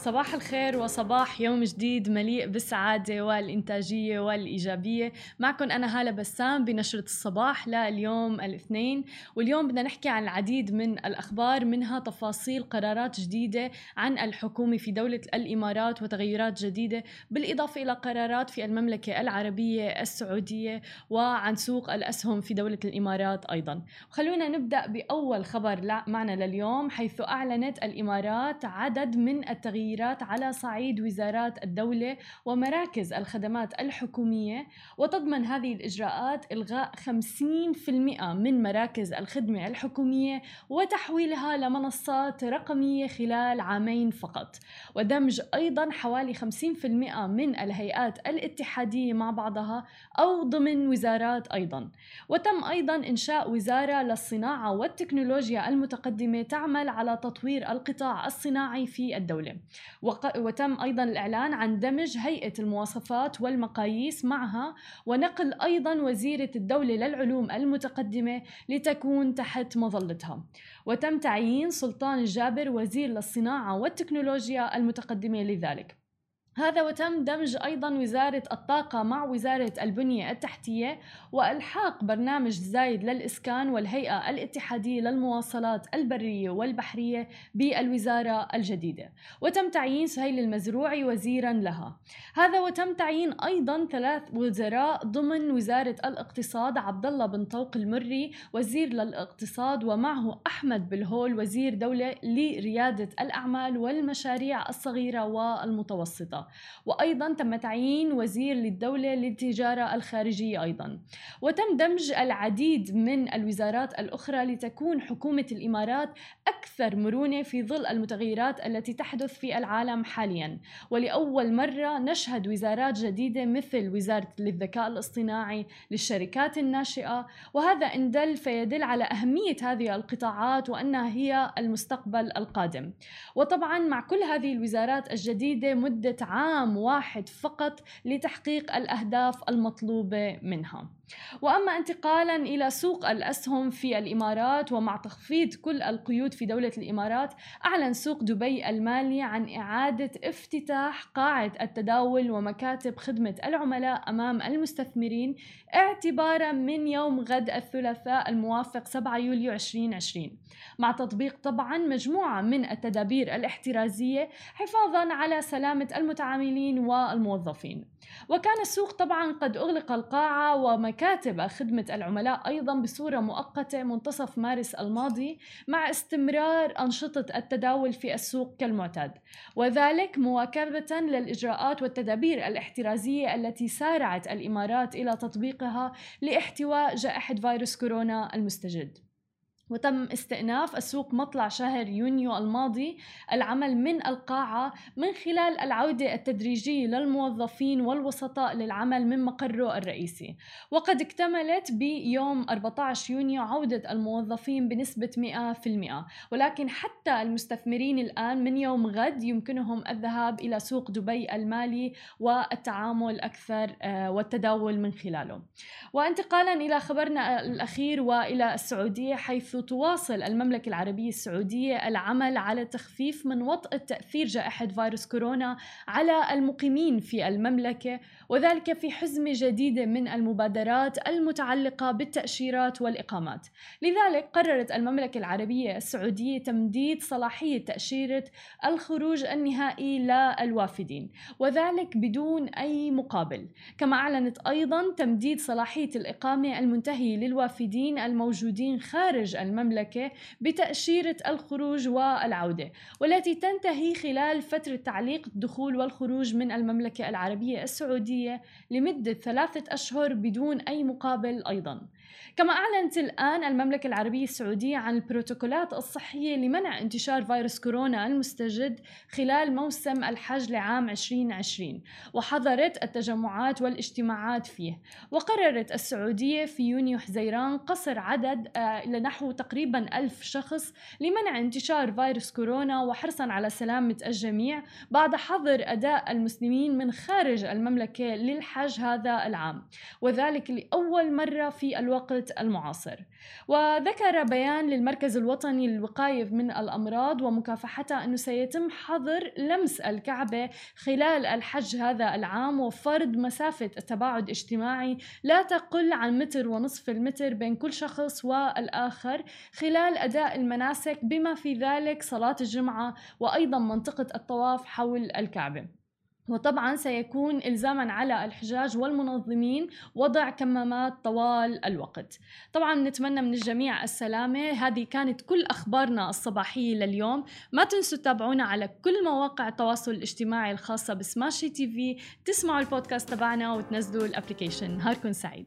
صباح الخير وصباح يوم جديد مليء بالسعادة والإنتاجية والإيجابية. معكم أنا هالة بسام بنشرة الصباح لليوم الاثنين. واليوم بدنا نحكي عن العديد من الأخبار منها تفاصيل قرارات جديدة عن الحكومة في دولة الإمارات وتغيرات جديدة بالإضافة إلى قرارات في المملكة العربية السعودية وعن سوق الأسهم في دولة الإمارات أيضا. خلونا نبدأ بأول خبر معنا لليوم حيث أعلنت الإمارات عدد من التغييرات التغييرات على صعيد وزارات الدولة ومراكز الخدمات الحكومية وتضمن هذه الإجراءات إلغاء 50% من مراكز الخدمة الحكومية وتحويلها لمنصات رقمية خلال عامين فقط. ودمج أيضا حوالي 50% من الهيئات الاتحادية مع بعضها أو ضمن وزارات أيضا. وتم أيضا إنشاء وزارة للصناعة والتكنولوجيا المتقدمة تعمل على تطوير القطاع الصناعي في الدولة. وتم أيضا الإعلان عن دمج هيئة المواصفات والمقاييس معها ونقل أيضا وزيرة الدولة للعلوم المتقدمة لتكون تحت مظلتها. وتم تعيين سلطان الجابر وزير للصناعة والتكنولوجيا المتقدمة لذلك. هذا وتم دمج أيضا وزارة الطاقة مع وزارة البنية التحتية وإلحاق برنامج زايد للإسكان والهيئة الاتحادية للمواصلات البرية والبحرية بالوزارة الجديدة. وتم تعيين سهيل المزروعي وزيرا لها. هذا وتم تعيين أيضا ثلاث وزراء ضمن وزارة الاقتصاد عبد الله بن طوق المري وزير للاقتصاد ومعه أحمد بالهول وزير دولة لريادة الأعمال والمشاريع الصغيرة والمتوسطة. وأيضا تم تعيين وزير للدولة للتجارة الخارجية أيضا. وتم دمج العديد من الوزارات الأخرى لتكون حكومة الإمارات أكثر مرونة في ظل المتغيرات التي تحدث في العالم حاليا. ولأول مرة نشهد وزارات جديدة مثل وزارة للذكاء الاصطناعي للشركات الناشئة. وهذا إن دل فيدل على أهمية هذه القطاعات وأنها هي المستقبل القادم. وطبعا مع كل هذه الوزارات الجديدة مدة عام واحد فقط لتحقيق الأهداف المطلوبة منها. وأما انتقالا إلى سوق الأسهم في الإمارات ومع تخفيض كل القيود في دولة الإمارات أعلن سوق دبي المالي عن إعادة افتتاح قاعة التداول ومكاتب خدمة العملاء أمام المستثمرين اعتبارا من يوم غد الثلاثاء الموافق 7 يوليو 2020 مع تطبيق طبعا مجموعة من التدابير الاحترازية حفاظا على سلامة المتعاملين والموظفين. وكان السوق طبعا قد أغلق القاعة ومكاتب خدمة العملاء أيضا بصورة مؤقتة منتصف مارس الماضي مع استمرار أنشطة التداول في السوق كالمعتاد. وذلك مواكبة للإجراءات والتدابير الاحترازية التي سارعت الإمارات إلى تطبيقها لاحتواء جائحة فيروس كورونا المستجد. وتم استئناف السوق مطلع شهر يونيو الماضي العمل من القاعة من خلال العودة التدريجية للموظفين والوسطاء للعمل من مقره الرئيسي. وقد اكتملت بيوم 14 يونيو عودة الموظفين بنسبة 100% ولكن حتى المستثمرين الآن من يوم غد يمكنهم الذهاب إلى سوق دبي المالي والتعامل أكثر آه، والتداول من خلاله. وانتقالا إلى خبرنا الأخير وإلى السعودية حيث تواصل المملكة العربية السعودية العمل على تخفيف من وطأة تأثير جائحة فيروس كورونا على المقيمين في المملكة وذلك في حزمة جديدة من المبادرات المتعلقة بالتأشيرات والإقامات. لذلك قررت المملكة العربية السعودية تمديد صلاحية تأشيرة الخروج النهائي للوافدين وذلك بدون أي مقابل. كما أعلنت أيضا تمديد صلاحية الإقامة المنتهية للوافدين الموجودين خارج المملكة بتأشيرة الخروج والعودة والتي تنتهي خلال فترة تعليق الدخول والخروج من المملكة العربية السعودية لمدة ثلاثة أشهر بدون أي مقابل أيضا. كما أعلنت الآن المملكة العربية السعودية عن البروتوكولات الصحية لمنع انتشار فيروس كورونا المستجد خلال موسم الحج لعام 2020 وحظرت التجمعات والاجتماعات فيه. وقررت السعودية في يونيو حزيران قصر عدد آه، لنحو تقريبا ألف شخص لمنع انتشار فيروس كورونا وحرصا على سلامة الجميع بعد حظر أداء المسلمين من خارج المملكة للحج هذا العام. وذلك لأول مرة في الوقت الوقت المعاصر. وذكر بيان للمركز الوطني للوقاية من الأمراض ومكافحتها أنه سيتم حظر لمس الكعبة خلال الحج هذا العام وفرض مسافة التباعد الاجتماعي لا تقل عن متر ونصف المتر بين كل شخص والآخر خلال أداء المناسك بما في ذلك صلاة الجمعة وأيضا منطقة الطواف حول الكعبة. وطبعا سيكون الزاما على الحجاج والمنظمين وضع كمامات طوال الوقت. طبعا نتمنى من الجميع السلامة. هذه كانت كل أخبارنا الصباحية لليوم. ما تنسوا تتابعونا على كل مواقع التواصل الاجتماعي الخاصة بسماشي تي في. تسمعوا البودكاست تبعنا وتنزلوا ال application. نهاركم سعيد.